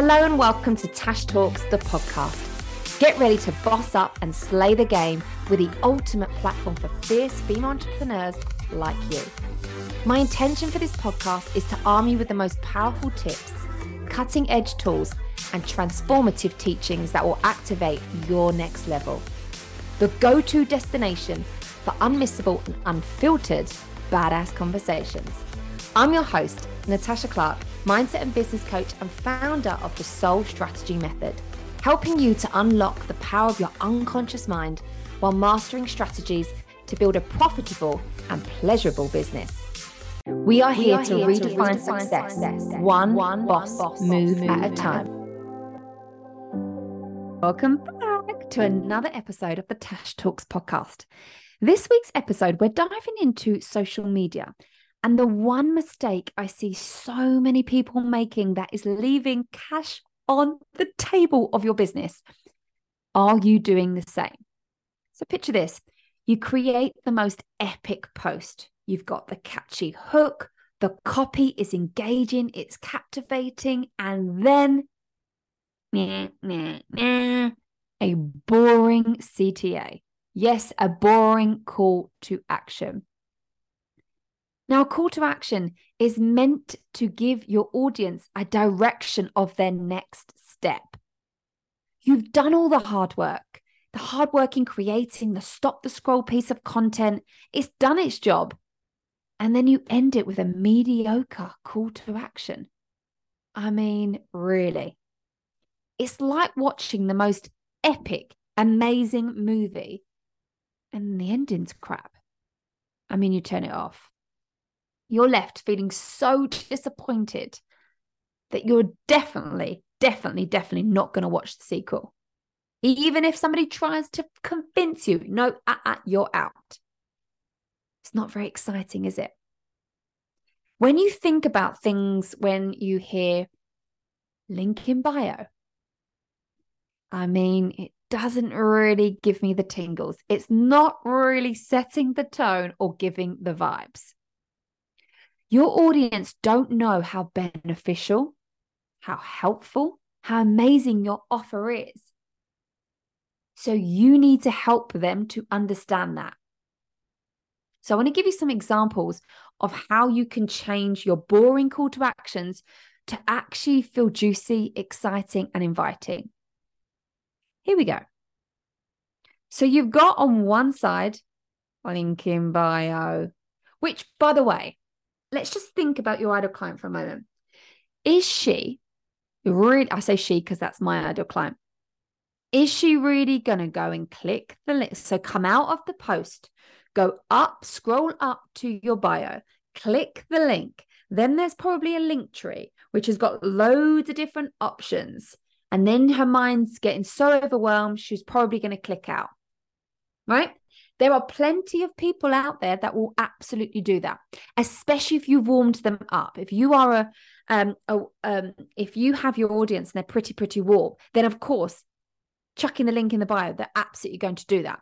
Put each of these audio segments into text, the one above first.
Hello and welcome to Tash Talks, the podcast. Get ready to boss up and slay the game with the ultimate platform for fierce female entrepreneurs like you. My intention for this podcast is to arm you with the most powerful tips, cutting edge tools, and transformative teachings that will activate your next level. The go to destination for unmissable and unfiltered badass conversations. I'm your host, Natasha Clarke, mindset and business coach and founder of the Soul Strategy Method, helping you to unlock the power of your unconscious mind while mastering strategies to build a profitable and pleasurable business. We are here, we are to, here redefine to redefine success, success one, one boss, boss move, move at a time. Welcome back to another episode of the Tash Talks podcast. This week's episode, we're diving into social media and the one mistake I see so many people making that is leaving cash on the table of your business. Are you doing the same? So picture this you create the most epic post. You've got the catchy hook, the copy is engaging, it's captivating, and then nah, nah, nah, a boring CTA. Yes, a boring call to action. Now, a call to action is meant to give your audience a direction of their next step. You've done all the hard work, the hard work in creating the stop the scroll piece of content. It's done its job. And then you end it with a mediocre call to action. I mean, really. It's like watching the most epic, amazing movie and the ending's crap. I mean, you turn it off you're left feeling so disappointed that you're definitely, definitely, definitely not going to watch the sequel. Even if somebody tries to convince you, no, uh, uh, you're out. It's not very exciting, is it? When you think about things, when you hear link in bio, I mean, it doesn't really give me the tingles. It's not really setting the tone or giving the vibes. Your audience don't know how beneficial, how helpful, how amazing your offer is. So you need to help them to understand that. So I want to give you some examples of how you can change your boring call to actions to actually feel juicy, exciting, and inviting. Here we go. So you've got on one side, link in bio, which, by the way, let's just think about your ideal client for a moment. Is she really, I say she because that's my ideal client. Is she really going to go and click the link? So come out of the post, go up, scroll up to your bio, click the link. Then there's probably a Linktree, which has got loads of different options. And then her mind's getting so overwhelmed, she's probably going to click out. Right? There are plenty of people out there that will absolutely do that, especially if you've warmed them up. If you are a, um, a um, if you have your audience and they're pretty, pretty warm, then of course, chucking the link in the bio, they're absolutely going to do that.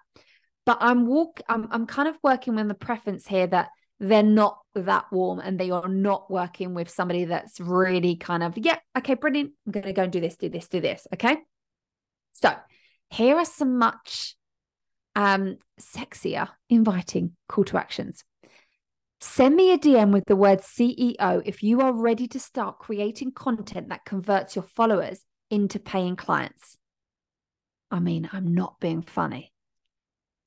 But I'm walk, I'm, I'm kind of working with the preference here that they're not that warm and they are not working with somebody that's really kind of, yeah, okay, brilliant. I'm going to go and do this, do this, do this. Okay. So here are some much um, sexier, inviting call to actions. Send me a DM with the word CEO if you are ready to start creating content that converts your followers into paying clients. I mean, I'm not being funny.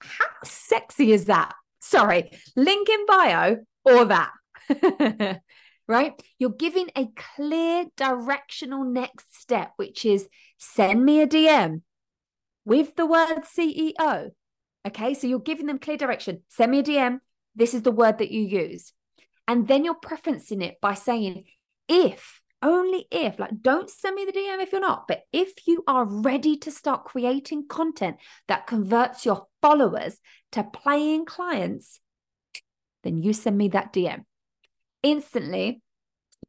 How sexy is that? Sorry, link in bio or that. right? You're giving a clear directional next step, which is send me a DM with the word CEO Okay. So you're giving them clear direction. Send me a DM. This is the word that you use. And then you're preferencing it by saying, if, only if, like, don't send me the DM if you're not, but if you are ready to start creating content that converts your followers to paying clients, then you send me that DM. Instantly,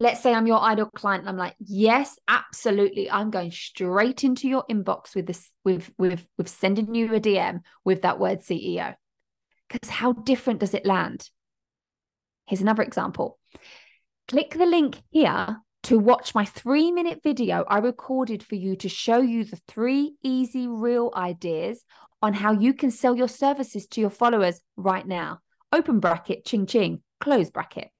let's say I'm your ideal client and I'm like, yes, absolutely. I'm going straight into your inbox with this, with with with sending you a DM with that word CEO. Because how different does it land? Here's another example. Click the link here to watch my three minute video I recorded for you to show you the three easy, real ideas on how you can sell your services to your followers right now. Open bracket, ching ching, close bracket.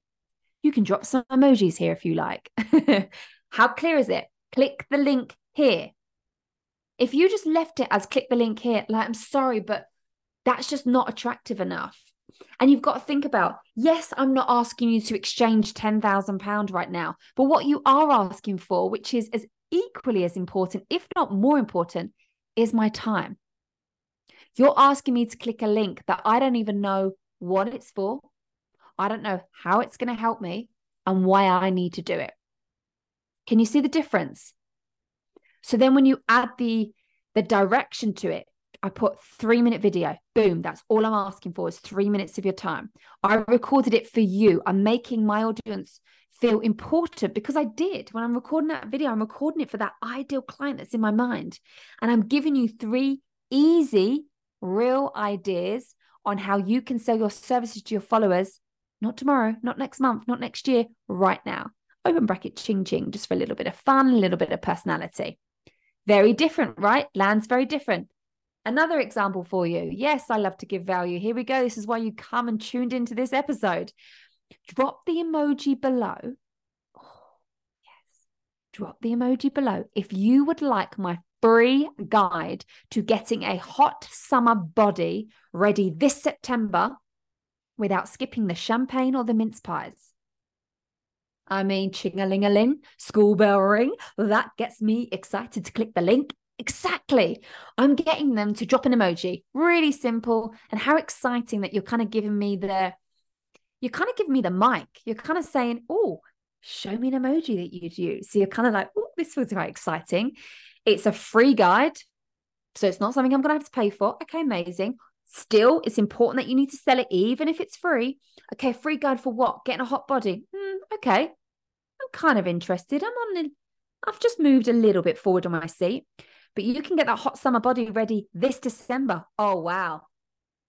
You can drop some emojis here if you like. how clear is it? Click the link here. If you just left it as click the link here, like, I'm sorry, but that's just not attractive enough. And you've got to think about yes, I'm not asking you to exchange £10,000 right now, but what you are asking for, which is as equally as important, if not more important, is my time. You're asking me to click a link that I don't even know what it's for. I don't know how it's going to help me and why I need to do it. Can you see the difference? So then when you add the the direction to it, I put three minute video. Boom. That's all I'm asking for is three minutes of your time. I recorded it for you. I'm making my audience feel important because I did. When I'm recording that video, I'm recording it for that ideal client that's in my mind. And I'm giving you three easy, real ideas on how you can sell your services to your followers, not tomorrow, not next month, not next year, right now. Open bracket, ching ching, just for a little bit of fun, a little bit of personality. Very different, right? Lands very different. Another example for you. Yes, I love to give value. Here we go. This is why you come and tuned into this episode. Drop the emoji below. Oh, yes. Drop the emoji below. If you would like my free guide to getting a hot summer body ready this September without skipping the champagne or the mince pies. I mean, ching a ling a ling, school bell ring. That gets me excited to click the link Exactly. I'm getting them to drop an emoji. Really simple. And how exciting that you're kind of giving me the, you're kind of giving me the mic. You're kind of saying, oh, show me an emoji that you'd use. So you're kind of like, oh, this feels quite exciting. It's a free guide. So it's not something I'm going to have to pay for. Okay, amazing. Still, it's important that you need to sell it, even if it's free. Okay, free guide for what? Getting a hot body. Hmm, okay. I'm kind of interested. I'm on, I've just moved a little bit forward on my seat. But you can get that hot summer body ready this December. Oh, wow.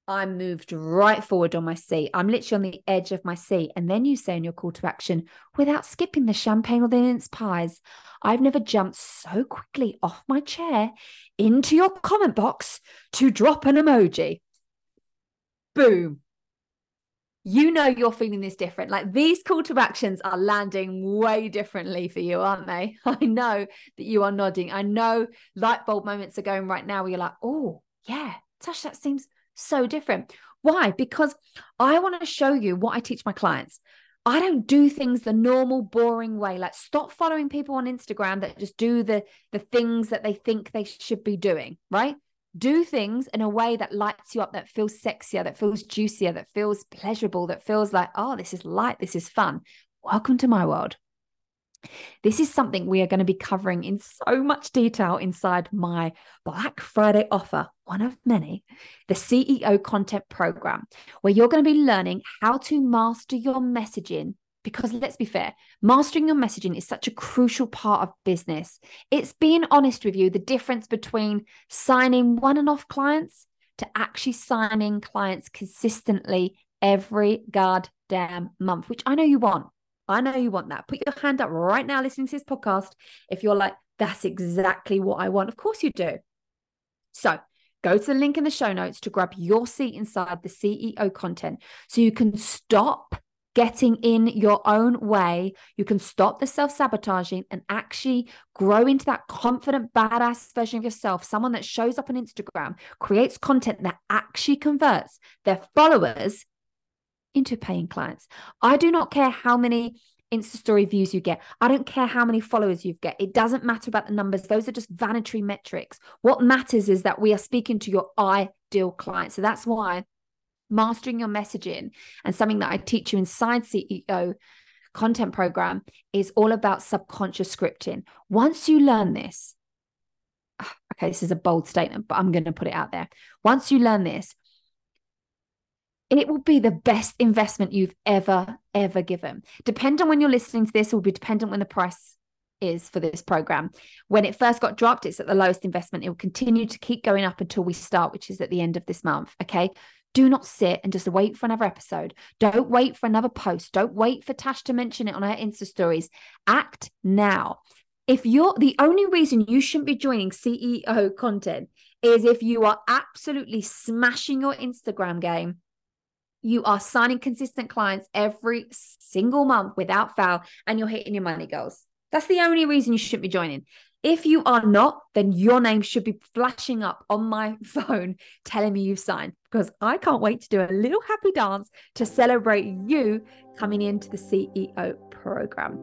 I moved right forward on my seat. I'm literally on the edge of my seat. And then you say in your call to action, without skipping the champagne or the mince pies, I've never jumped so quickly off my chair into your comment box to drop an emoji. Boom you know you're feeling this different. Like these call to actions are landing way differently for you, aren't they? I know that you are nodding. I know light bulb moments are going right now where you're like, oh, yeah, Tash, that seems so different. Why? Because I want to show you what I teach my clients. I don't do things the normal, boring way. Like stop following people on Instagram that just do the the things that they think they should be doing, right? Do things in a way that lights you up, that feels sexier, that feels juicier, that feels pleasurable, that feels like, oh, this is light, this is fun. Welcome to my world. This is something we are going to be covering in so much detail inside my Black Friday offer, one of many, the CEO Content Program, where you're going to be learning how to master your messaging because let's be fair, mastering your messaging is such a crucial part of business. It's being honest with you the difference between signing one and off clients to actually signing clients consistently every goddamn month, which I know you want. I know you want that. Put your hand up right now listening to this podcast if you're like, that's exactly what I want. Of course you do. So, go to the link in the show notes to grab your seat inside the CEO content so you can stop getting in your own way, you can stop the self sabotaging and actually grow into that confident, badass version of yourself. Someone that shows up on Instagram, creates content that actually converts their followers into paying clients. I do not care how many Insta story views you get. I don't care how many followers you get. It doesn't matter about the numbers. Those are just vanity metrics. What matters is that we are speaking to your ideal client. So that's why mastering your messaging and something that I teach you inside CEO content program is all about subconscious scripting. Once you learn this, okay, this is a bold statement, but I'm going to put it out there. Once you learn this, it will be the best investment you've ever, ever given. Depending on when you're listening to this, will be dependent when the price is for this program. When it first got dropped, it's at the lowest investment. It will continue to keep going up until we start, which is at the end of this month. Okay. Do not sit and just wait for another episode. Don't wait for another post. Don't wait for Tash to mention it on her Insta stories. Act now. If you're the only reason you shouldn't be joining CEO content is if you are absolutely smashing your Instagram game, you are signing consistent clients every single month without fail, and you're hitting your money goals. That's the only reason you shouldn't be joining. If you are not, then your name should be flashing up on my phone telling me you've signed because I can't wait to do a little happy dance to celebrate you coming into the CEO program.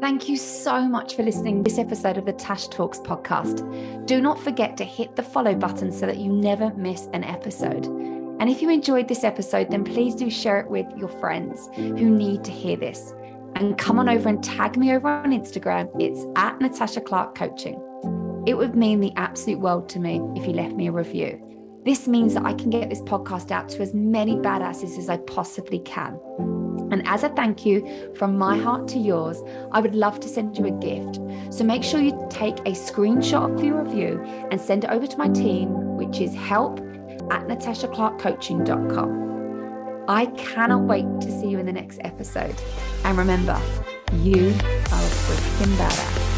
Thank you so much for listening to this episode of the Tash Talks podcast. Do not forget to hit the follow button so that you never miss an episode. And if you enjoyed this episode, then please do share it with your friends who need to hear this and come on over and tag me over on Instagram. It's at Natasha Clarke Coaching. It would mean the absolute world to me if you left me a review. This means that I can get this podcast out to as many badasses as I possibly can. And as a thank you from my heart to yours, I would love to send you a gift. So make sure you take a screenshot of your review and send it over to my team, which is help at natashaclarkecoaching.com. I cannot wait to see you in the next episode. And remember, you are a freaking badass.